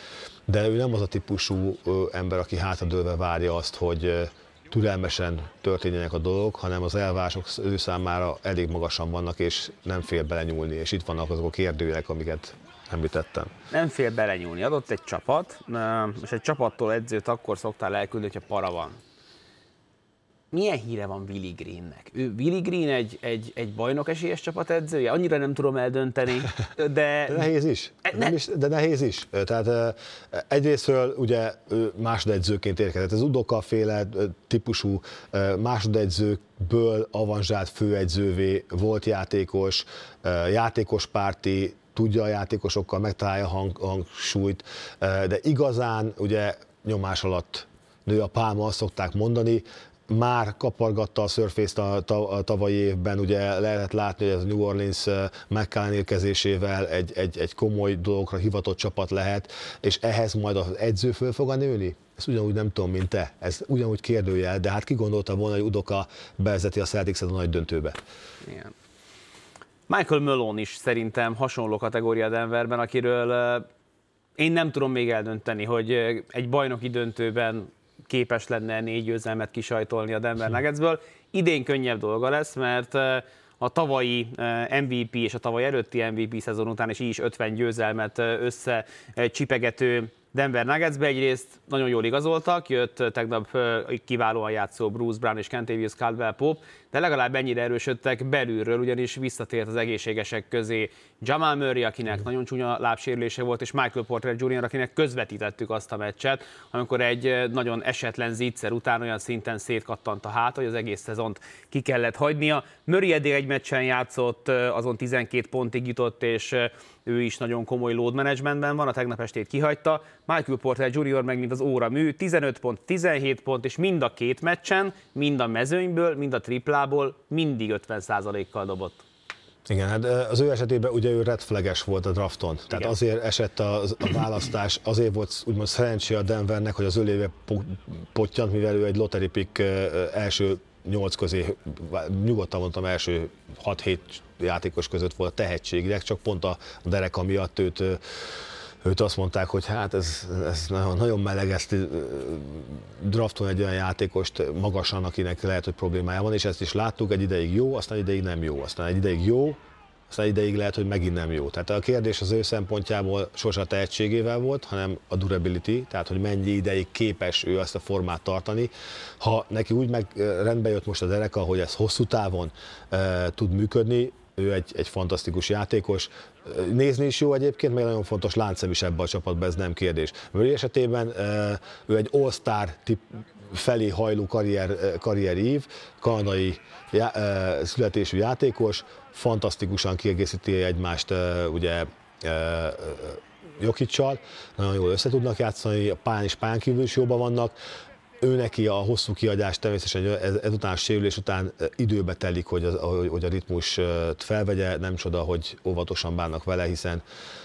Speaker 2: de ő nem az a típusú ember, aki hátadőlve várja azt, hogy türelmesen történjenek a dolgok, hanem az elvások ő számára elég magasan vannak, és nem fél belenyúlni, és itt vannak azok a kérdőjelek, amiket említettem.
Speaker 1: Nem fél belenyúlni. Adott egy csapat, és egy csapattól edzőt akkor szoktál elküldni, hogyha para van milyen híre van Willy Greennek? Ő Willy Green egy, egy, egy bajnok esélyes csapat edzője? Annyira nem tudom eldönteni, de...
Speaker 2: de nehéz is. E, ne... is. De nehéz is. Tehát egyrésztről ugye másodedzőként érkezett. Ez Udoka féle típusú másodedzőkből avanzsált főedzővé volt játékos, játékos párti, tudja a játékosokkal, megtalálja a hang, hangsúlyt, de igazán ugye nyomás alatt nő a pálma, azt szokták mondani, már kapargatta a surface a, a tavalyi évben, ugye lehetett látni, hogy ez a New Orleans McCann érkezésével egy, egy, egy komoly dologra hivatott csapat lehet, és ehhez majd az edző föl fog nőni? Ezt ugyanúgy nem tudom, mint te. Ez ugyanúgy kérdőjel, de hát ki gondolta volna, hogy Udoka bevezeti a celtics a nagy döntőbe. Igen.
Speaker 1: Michael Malone is szerintem hasonló kategória Denverben, akiről én nem tudom még eldönteni, hogy egy bajnoki döntőben képes lenne négy győzelmet kisajtolni a Denver Nuggetsből. Idén könnyebb dolga lesz, mert a tavalyi MVP és a tavaly előtti MVP szezon után is így is 50 győzelmet össze csipegető Denver Nuggetsbe egyrészt nagyon jól igazoltak, jött tegnap kiválóan játszó Bruce Brown és Kentavious Caldwell Pope, de legalább ennyire erősödtek belülről, ugyanis visszatért az egészségesek közé Jamal Murray, akinek nagyon csúnya lábsérülése volt, és Michael Porter Jr., akinek közvetítettük azt a meccset, amikor egy nagyon esetlen zicser után olyan szinten szétkattant a hát, hogy az egész szezont ki kellett hagynia. Murray eddig egy meccsen játszott, azon 12 pontig jutott, és ő is nagyon komoly load managementben van, a tegnap estét kihagyta. Michael Porter Jr. meg mint az óra mű, 15 pont, 17 pont, és mind a két meccsen, mind a mezőnyből, mind a triplából mindig 50%-kal dobott.
Speaker 2: Igen, hát az ő esetében ugye ő red flages volt a drafton, tehát Igen. azért esett a, a választás, azért volt úgymond szerencsé a Denvernek, hogy az öléve pottyant, mivel ő egy lottery pick első nyolc közé, nyugodtan mondtam, első 6-7 játékos között volt a tehetségileg, csak pont a dereka miatt őt őt azt mondták, hogy hát ez, ez nagyon, nagyon meleg, ezt drafton egy olyan játékost magasan, akinek lehet, hogy problémája van, és ezt is láttuk, egy ideig jó, aztán ideig nem jó, aztán egy ideig jó, aztán ideig lehet, hogy megint nem jó. Tehát a kérdés az ő szempontjából sose a tehetségével volt, hanem a durability, tehát hogy mennyi ideig képes ő ezt a formát tartani. Ha neki úgy meg rendbe jött most a dereka, hogy ez hosszú távon e, tud működni, ő egy, egy fantasztikus játékos. Nézni is jó egyébként, meg nagyon fontos láncem is ebben a csapatban, ez nem kérdés. Murray esetében ő egy all-star tip felé hajló karrier, karrierív, kanadai já, születésű játékos, fantasztikusan kiegészíti egymást ugye Jokicsal, nagyon jól össze tudnak játszani, a pályán is pályán kívül is jobban vannak, ő neki a hosszú kiadás természetesen ez, ezután a sérülés után időbe telik, hogy, az, hogy a ritmus felvegye, nem csoda, hogy óvatosan bánnak vele, hiszen,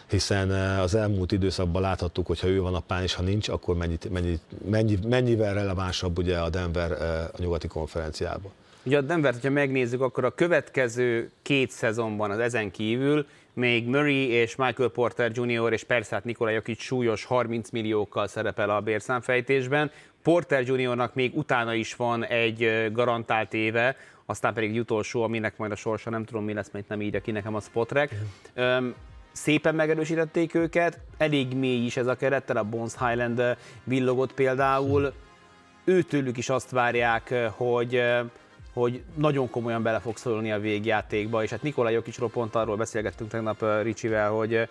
Speaker 2: hiszen az elmúlt időszakban láthattuk, hogy ha ő van a pályán és ha nincs, akkor mennyit, mennyit, mennyi, mennyivel relevánsabb ugye a Denver a nyugati konferenciában.
Speaker 1: Ugye a Denver, ha megnézzük, akkor a következő két szezonban az ezen kívül még Murray és Michael Porter Jr. és persze hát Nikola Jokic súlyos 30 milliókkal szerepel a bérszámfejtésben. Porter Jr.-nak még utána is van egy garantált éve, aztán pedig egy utolsó, aminek majd a sorsa nem tudom mi lesz, mert nem írja ki nekem a spotrek. Um, szépen megerősítették őket, elég mély is ez a kerettel, a Bones Highland villogott például. Őtőlük is azt várják, hogy hogy nagyon komolyan bele fog szólni a végjátékba, és hát Nikola Jokicsról pont arról beszélgettünk tegnap Ricsivel, hogy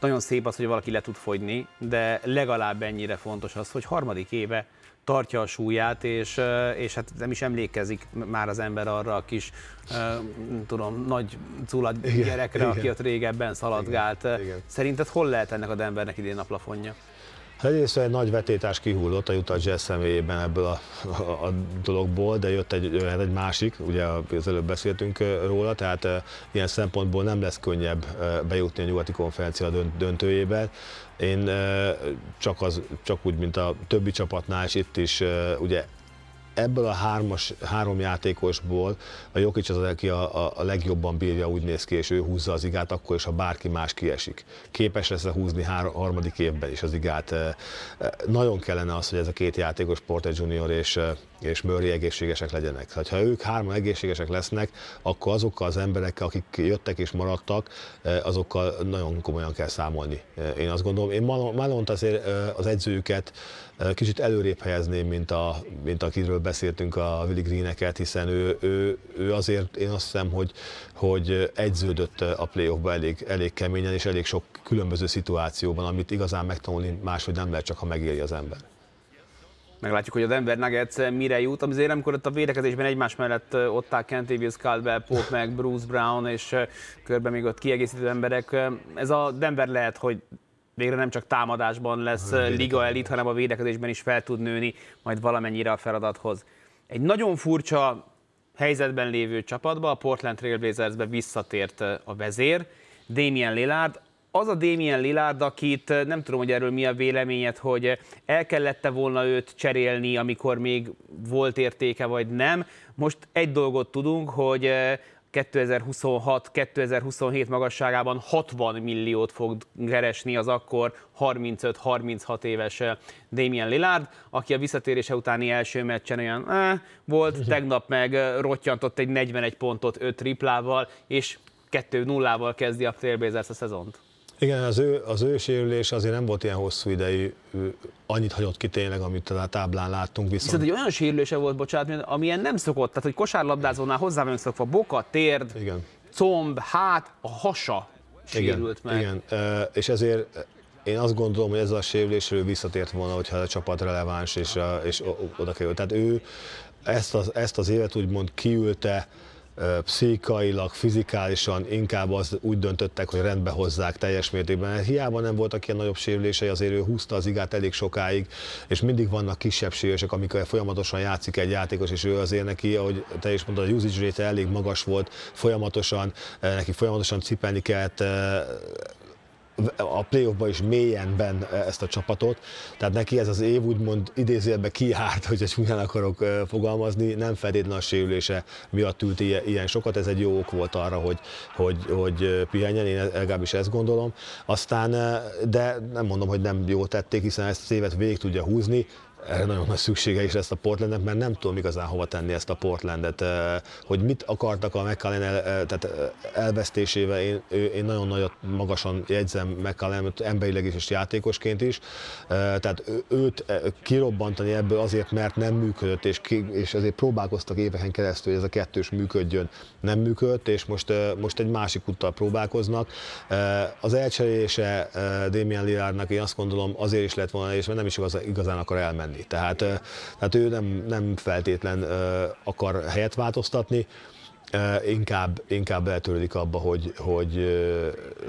Speaker 1: nagyon szép az, hogy valaki le tud fogyni, de legalább ennyire fontos az, hogy harmadik éve tartja a súlyát, és, és hát nem is emlékezik már az ember arra a kis, tudom, nagy culat gyerekre, igen, aki ott régebben szaladgált. Igen, igen. Szerinted hol lehet ennek a Denvernek idén naplafonja?
Speaker 2: Hát egyrészt egy nagy vetétás kihullott a Utah Jazz személyében ebből a, a, a dologból, de jött egy, egy másik, ugye az előbb beszéltünk róla, tehát ilyen szempontból nem lesz könnyebb bejutni a nyugati konferencia döntőjében. Én csak, az, csak úgy, mint a többi csapatnál, és itt is ugye ebből a hármas, három játékosból a Jokic az, aki a, a, a legjobban bírja, úgy néz ki, és ő húzza az igát, akkor is, ha bárki más kiesik. Képes lesz húzni három, harmadik évben is az igát. Nagyon kellene az, hogy ez a két játékos, Porter Junior és, és Murray egészségesek legyenek. Hát, ha ők hárman egészségesek lesznek, akkor azokkal az emberekkel, akik jöttek és maradtak, azokkal nagyon komolyan kell számolni. Én azt gondolom, én Malont azért az edzőjüket kicsit előrébb helyezném, mint, a, mint akiről beszéltünk a Willi Greeneket, hiszen ő, ő, ő, azért, én azt hiszem, hogy, hogy egyződött a playoffba elég, elég keményen, és elég sok különböző szituációban, amit igazán megtanulni máshogy nem lehet, csak ha megéri az ember.
Speaker 1: Meglátjuk, hogy a Denver Nuggets mire jut. Azért amikor ott a védekezésben egymás mellett ott áll Kentavious Caldwell, Pope meg Bruce Brown, és körbe még ott kiegészítő emberek. Ez a Denver lehet, hogy végre nem csak támadásban lesz liga elit, hanem a védekezésben is fel tud nőni majd valamennyire a feladathoz. Egy nagyon furcsa helyzetben lévő csapatba, a Portland Trailblazersbe visszatért a vezér, Damien Lillard, az a Damien Lillard, akit nem tudom, hogy erről mi a véleményed, hogy el kellette volna őt cserélni, amikor még volt értéke, vagy nem. Most egy dolgot tudunk, hogy 2026-2027 magasságában 60 milliót fog keresni az akkor 35-36 éves Damien Lillard, aki a visszatérése utáni első meccsen olyan eh, volt, tegnap meg rottyantott egy 41 pontot 5 triplával, és 2-0-val kezdi a Trailblazers a szezont.
Speaker 2: Igen, az ő, az ő sérülés azért nem volt ilyen hosszú idejű, annyit hagyott ki tényleg, amit a táblán láttunk.
Speaker 1: Viszont, viszont egy olyan sérülése volt, bocsánat, amilyen nem szokott, tehát hogy kosárlabdázónál hozzá vagyunk szokva, boka, térd, igen. comb, hát, a hasa sérült
Speaker 2: igen, meg. Igen, és ezért én azt gondolom, hogy ez a sérülés ő visszatért volna, hogyha a csapat releváns és, és oda került. Tehát ő ezt az, ezt az évet úgymond kiülte, pszichailag, fizikálisan inkább az úgy döntöttek, hogy rendbe hozzák teljes mértékben. Hiába nem voltak ilyen nagyobb sérülései, azért ő húzta az igát elég sokáig, és mindig vannak kisebb sérülések, amikor folyamatosan játszik egy játékos, és ő azért neki, ahogy te is mondtad, a usage rate elég magas volt, folyamatosan, neki folyamatosan cipelni kellett a playoffba is mélyen ben ezt a csapatot, tehát neki ez az év úgymond idézőjelben kiárt, hogy egy csúnyán akarok fogalmazni, nem feltétlenül a sérülése miatt ült ilyen sokat, ez egy jó ok volt arra, hogy, hogy, hogy pihenjen, én legalábbis ezt gondolom. Aztán, de nem mondom, hogy nem jól tették, hiszen ezt az évet végig tudja húzni, erre nagyon nagy szüksége is lesz a Portlandnek, mert nem tudom igazán hova tenni ezt a Portlandet. Hogy mit akartak a McCallum el, tehát elvesztésével, én, én nagyon nagyot magasan jegyzem McCallum emberileg is és játékosként is. Tehát őt kirobbantani ebből azért, mert nem működött, és, ki, és azért próbálkoztak éveken keresztül, hogy ez a kettős működjön. Nem működött, és most, most egy másik úttal próbálkoznak. Az elcserélése Damien Lillardnak én azt gondolom azért is lett volna, és mert nem is igazán akar elmenni tenni. Tehát, tehát ő nem, nem feltétlen akar helyet változtatni, inkább, inkább eltörődik abba, hogy, hogy,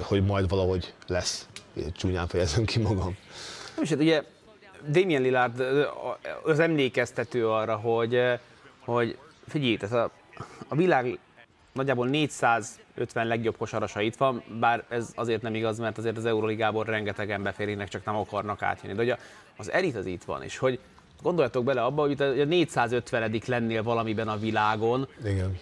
Speaker 2: hogy majd valahogy lesz. Csúnyán fejezem ki magam.
Speaker 1: Nem is, hát ugye Damien Lillard az emlékeztető arra, hogy, hogy figyelj, tehát a, a világ nagyjából 450 legjobb kosarasa itt van, bár ez azért nem igaz, mert azért az Euroligából rengetegen beférnének, csak nem akarnak átjönni. De ugye az elit az itt van, és hogy gondoljatok bele abba, hogy a 450 lennél valamiben a világon,
Speaker 2: Igen.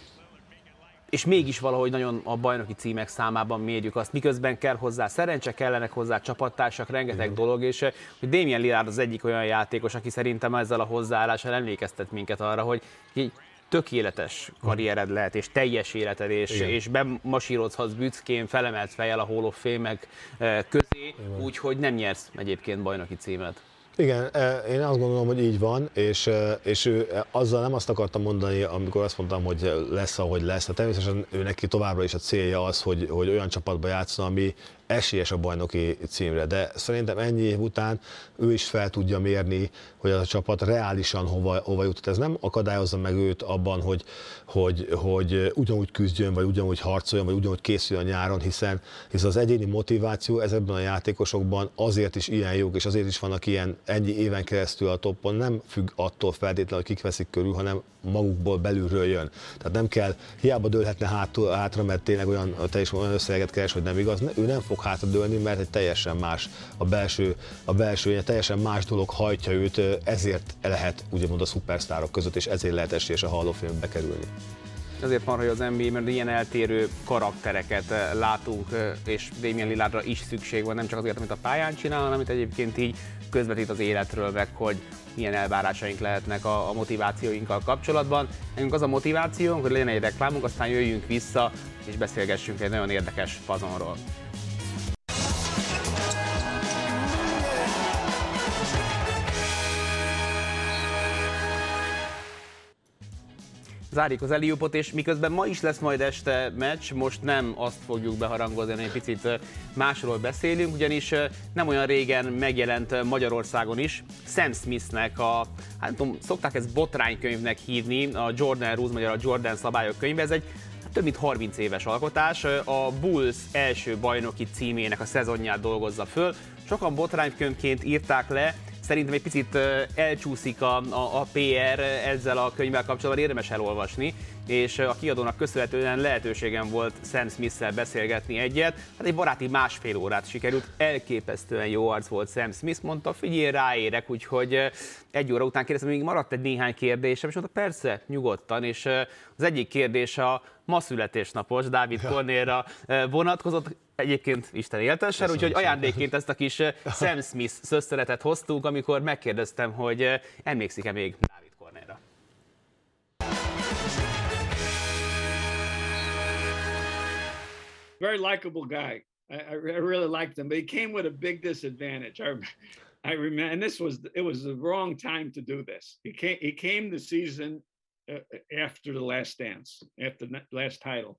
Speaker 1: és mégis valahogy nagyon a bajnoki címek számában mérjük azt, miközben kell hozzá szerencse, kellenek hozzá csapattársak, rengeteg Igen. dolog, és eh, hogy Damien Lillard az egyik olyan játékos, aki szerintem ezzel a hozzáállással emlékeztet minket arra, hogy így tökéletes karriered lehet, és teljes életed, és, és bemasírozhatsz bückén, felemelt fejjel a Hall of fame eh, közé, úgyhogy nem nyersz egyébként bajnoki címet.
Speaker 2: Igen, e, én azt gondolom, hogy így van, és, e, és ő e, azzal nem azt akartam mondani, amikor azt mondtam, hogy lesz, ahogy lesz. Hát természetesen ő neki továbbra is a célja az, hogy, hogy olyan csapatba játszon, ami, esélyes a bajnoki címre, de szerintem ennyi év után ő is fel tudja mérni, hogy a csapat reálisan hova, hova jutott. Ez nem akadályozza meg őt abban, hogy, hogy, hogy ugyanúgy küzdjön, vagy ugyanúgy harcoljon, vagy ugyanúgy készüljön nyáron, hiszen, hiszen az egyéni motiváció ezekben a játékosokban azért is ilyen jók, és azért is vannak ilyen ennyi éven keresztül a toppon, nem függ attól feltétlenül, hogy kik veszik körül, hanem magukból belülről jön. Tehát nem kell, hiába dőlhetne hátul, hátra, mert tényleg olyan, te is olyan összeget keres, hogy nem igaz, ő nem fog hátradőlni, mert egy teljesen más a belső, a belső, egy teljesen más dolog hajtja őt, ezért lehet úgymond a szupersztárok között, és ezért lehet esélyes a Hall of Fame bekerülni.
Speaker 1: Ezért van, hogy az NBA, mert ilyen eltérő karaktereket látunk, és Damien Lillardra is szükség van, nem csak azért, amit a pályán csinál, hanem amit egyébként így közvetít az életről, meg hogy milyen elvárásaink lehetnek a, a motivációinkkal kapcsolatban. Nekünk az a motivációnk, hogy legyen egy reklámunk, aztán jöjjünk vissza, és beszélgessünk egy nagyon érdekes fazonról. Zárjuk az Eliupot, és miközben ma is lesz majd este meccs, most nem azt fogjuk beharangozni, hanem egy picit másról beszélünk, ugyanis nem olyan régen megjelent Magyarországon is Sam Smithnek a, hát nem tudom, szokták ezt botránykönyvnek hívni, a Jordan Rules, magyar a Jordan szabályok könyve, ez egy hát több mint 30 éves alkotás, a Bulls első bajnoki címének a szezonját dolgozza föl, sokan botránykönyvként írták le, szerintem egy picit elcsúszik a, a, a PR ezzel a könyvvel kapcsolatban, érdemes elolvasni, és a kiadónak köszönhetően lehetőségem volt Sam Smith-szel beszélgetni egyet. Hát egy baráti másfél órát sikerült, elképesztően jó arc volt Sam Smith, mondta, figyelj, ráérek, úgyhogy egy óra után kérdeztem, még maradt egy néhány kérdésem, és mondta, persze, nyugodtan, és az egyik kérdés a ma születésnapos Dávid Cornélra vonatkozott, Egyébként Isten éltessen, úgyhogy ajándékként ezt a kis (laughs) Sam Smith szösszenetet hoztunk, amikor megkérdeztem, hogy emlékszik-e még Dávid Cornélra.
Speaker 3: Very likable guy. I, I really liked him, but he came with a big disadvantage. I, I remember, and this was it was the wrong time to do this. He came he came the season uh, after the last dance, after the last title,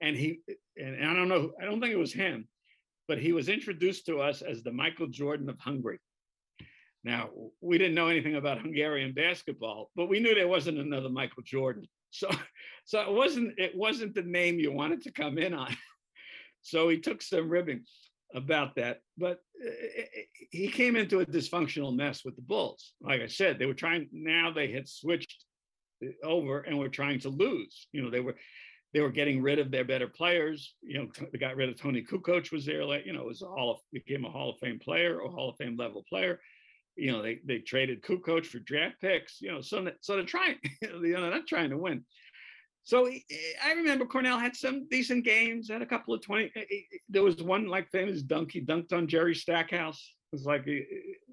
Speaker 3: and he and I don't know, I don't think it was him, but he was introduced to us as the Michael Jordan of Hungary. Now we didn't know anything about Hungarian basketball, but we knew there wasn't another Michael Jordan. So, so it wasn't it wasn't the name you wanted to come in on. (laughs) so he took some ribbing about that, but uh, he came into a dysfunctional mess with the Bulls. Like I said, they were trying. Now they had switched over and were trying to lose. You know, they were they were getting rid of their better players. You know, they got rid of Tony Kukoc was there, like, you know, was a Hall of became a Hall of Fame player or Hall of Fame level player. You know, they they traded Kukoc for draft picks, you know, so so they're trying, (laughs) you know, not trying to win. So eh, eh, I remember Cornell had some decent games, had a couple of 20. Eh, there was one like famous dunk, he dunked on Jerry Stackhouse. It was like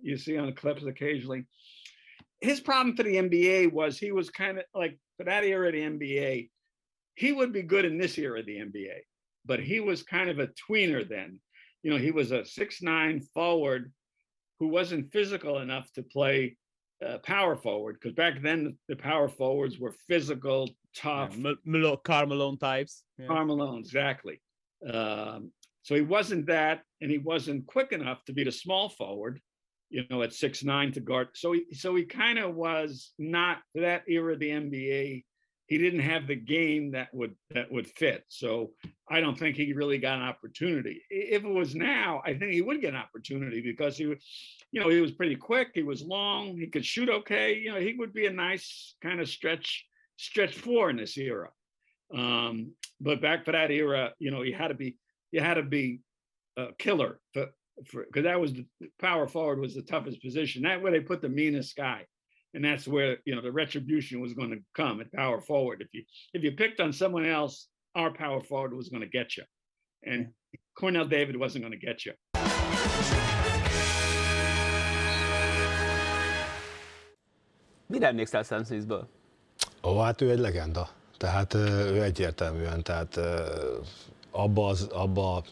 Speaker 3: you see on the clips occasionally. His problem for the NBA was he was kind of like for that era of the NBA, he would be good in this era of the NBA, but he was kind of a tweener then. You know, he was a six nine forward who wasn't physical enough to play uh, power forward because back then the power forwards were physical, tough.
Speaker 1: Yeah, Carmelone types.
Speaker 3: Yeah. Carmelone, exactly. Um, so he wasn't that, and he wasn't quick enough to be the small forward, you know, at six nine to guard. So he so he kind of was not that era of the NBA he didn't have the game that would that would fit. So I don't think he really got an opportunity. If it was now, I think he would get an opportunity because he was, you know, he was pretty quick, he was long, he could shoot okay. You know, he would be a nice kind of stretch stretch four in this era. Um, but back for that era, you know, you had to be you had to be a killer for because that was the power forward was the toughest position. That where they put the meanest guy and that's where you know the retribution was going to come at power forward. If you if you picked on someone else, our power forward was going to get you, and Cornell David wasn't going to get you.
Speaker 1: Mire emlékszel Sam Smithből?
Speaker 2: Ó, hát ő egy legenda. Tehát ő egyértelműen, tehát abba, az, abba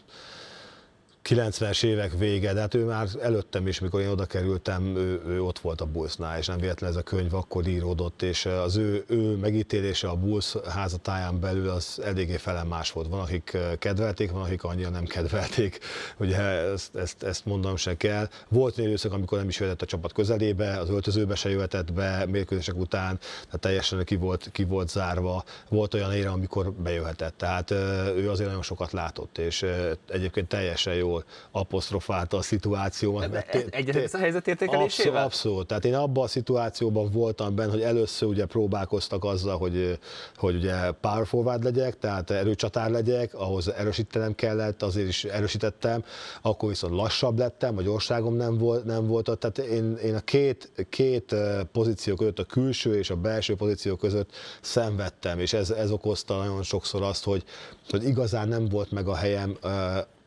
Speaker 2: 90-es évek vége, de hát ő már előttem is, mikor én oda kerültem, ő, ő ott volt a Bullsnál, és nem véletlenül ez a könyv akkor íródott, és az ő, ő megítélése a Bulls házatáján belül az eléggé felen más volt. Van, akik kedvelték, van, akik annyira nem kedvelték, (laughs) ugye ezt, ezt, ezt mondom se kell. Volt egy időszak, amikor nem is jöhetett a csapat közelébe, az öltözőbe se jöhetett be mérkőzések után, tehát teljesen ki volt, ki volt zárva. Volt olyan ére, amikor bejöhetett, tehát ő azért nagyon sokat látott, és egyébként teljesen jól apostrofálta a szituációmat.
Speaker 1: Egyetlen a helyzet értékelésével?
Speaker 2: Abszolút, abszolút. Tehát én abban a szituációban voltam benne, hogy először ugye próbálkoztak azzal, hogy, hogy ugye power forward legyek, tehát erőcsatár legyek, ahhoz erősítenem kellett, azért is erősítettem, akkor viszont lassabb lettem, a gyorságom nem volt, nem volt. Tehát én, én a két, két pozíció között, a külső és a belső pozíció között szenvedtem, és ez, ez okozta nagyon sokszor azt, hogy, hogy igazán nem volt meg a helyem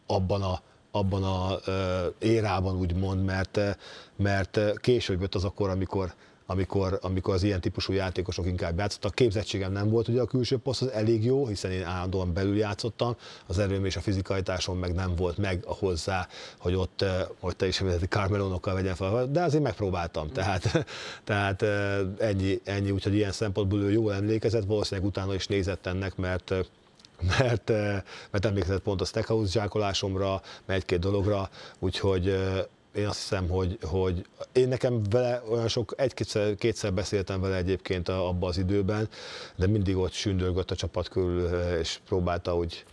Speaker 2: abban a abban a érában úgymond, mert, mert később jött az akkor, amikor, amikor, amikor az ilyen típusú játékosok inkább játszottak. Képzettségem nem volt ugye a külső poszt, az elég jó, hiszen én állandóan belül játszottam, az erőm és a fizikalitásom meg nem volt meg a hozzá, hogy ott, hogy te is vezeti Carmelonokkal vegyen fel, de azért megpróbáltam, tehát, (laughs) tehát ennyi, ennyi, úgyhogy ilyen szempontból ő jól emlékezett, valószínűleg utána is nézett ennek, mert mert, mert emlékezett pont a Stackhouse zsákolásomra, mert egy-két dologra, úgyhogy én azt hiszem, hogy, hogy én nekem vele olyan sok, egy-kétszer kétszer beszéltem vele egyébként abban az időben, de mindig ott sündörgött a csapat körül, és próbálta úgy,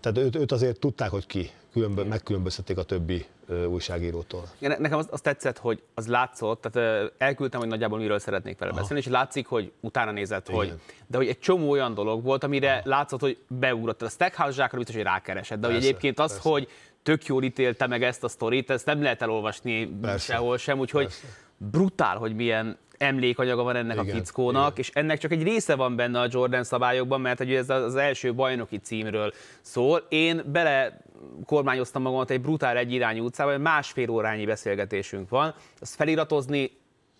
Speaker 2: tehát őt, őt azért tudták, hogy ki, különbö, megkülönböztették a többi újságírótól.
Speaker 1: Nekem az, az tetszett, hogy az látszott, tehát elküldtem, hogy nagyjából miről szeretnék vele Aha. beszélni, és látszik, hogy utána nézett, Igen. hogy, de hogy egy csomó olyan dolog volt, amire Aha. látszott, hogy beugrott. A Stackhouse zsákra biztos, hogy rákeresett, de persze, hogy egyébként az, persze. hogy tök jól ítélte meg ezt a sztorit, ezt nem lehet elolvasni persze, sehol sem, úgyhogy persze. brutál, hogy milyen emlékanyaga van ennek igen, a fickónak, igen. és ennek csak egy része van benne a Jordan szabályokban, mert hogy ez az első bajnoki címről szól. Én bele kormányoztam magamat egy brutál egyirányú utcába, hogy másfél órányi beszélgetésünk van, azt feliratozni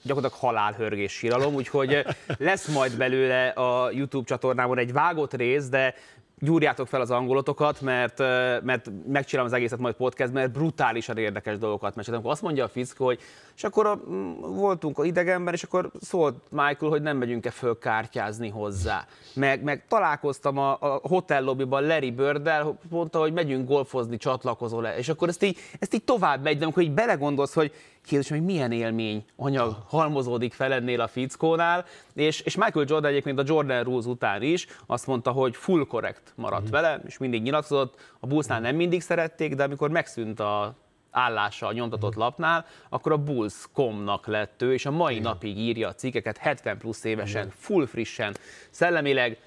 Speaker 1: gyakorlatilag halálhörgés síralom, úgyhogy (laughs) lesz majd belőle a YouTube csatornámon egy vágott rész, de gyúrjátok fel az angolotokat, mert, mert megcsinálom az egészet majd podcast, mert brutálisan érdekes dolgokat mesél. Amikor azt mondja a fickó, hogy és akkor a, voltunk a idegenben, és akkor szólt Michael, hogy nem megyünk-e föl kártyázni hozzá. Meg, meg találkoztam a, a hotel lobbyban Larry Birddel, mondta, hogy megyünk golfozni, csatlakozol le. És akkor ezt így, ezt így tovább megy, de amikor így belegondolsz, hogy Kérdés, hogy milyen élmény anyag halmozódik fel ennél a fickónál, és, és Michael Jordan egyébként a Jordan Rules után is azt mondta, hogy full correct maradt mm. vele, és mindig nyilatkozott, a Bullsnál nem mindig szerették, de amikor megszűnt a állása a nyomtatott mm. lapnál, akkor a Bulls.com-nak lett ő, és a mai Igen. napig írja a cikkeket 70 plusz évesen, Igen. full frissen, szellemileg,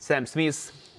Speaker 1: Sam Smith,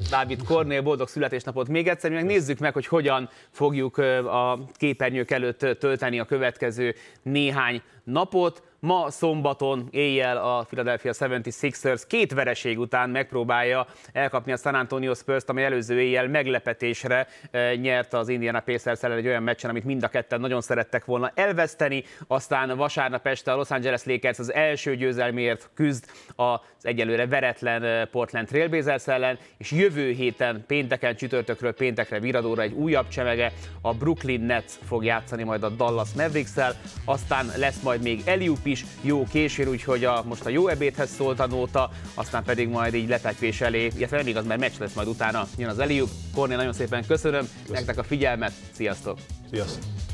Speaker 1: Dávid Kornél, boldog születésnapot még egyszer, meg nézzük meg, hogy hogyan fogjuk a képernyők előtt tölteni a következő néhány napot. Ma szombaton éjjel a Philadelphia 76ers két vereség után megpróbálja elkapni a San Antonio Spurs-t, ami előző éjjel meglepetésre eh, nyert az Indiana Pacers ellen egy olyan meccsen, amit mind a ketten nagyon szerettek volna elveszteni. Aztán vasárnap este a Los Angeles Lakers az első győzelmért küzd az egyelőre veretlen eh, Portland Trailblazers ellen, és jövő héten pénteken, csütörtökről péntekre viradóra egy újabb csemege, a Brooklyn Nets fog játszani majd a Dallas Mavericks-el, aztán lesz majd még Eliup is jó későn, úgyhogy a, most a jó ebédhez szólt a nóta, aztán pedig majd így letekvés elé, illetve nem igaz, mert meccs lesz majd utána, jön az Eliup. Kornél, nagyon szépen köszönöm, köszönöm. nektek a figyelmet, sziasztok!
Speaker 2: Sziasztok!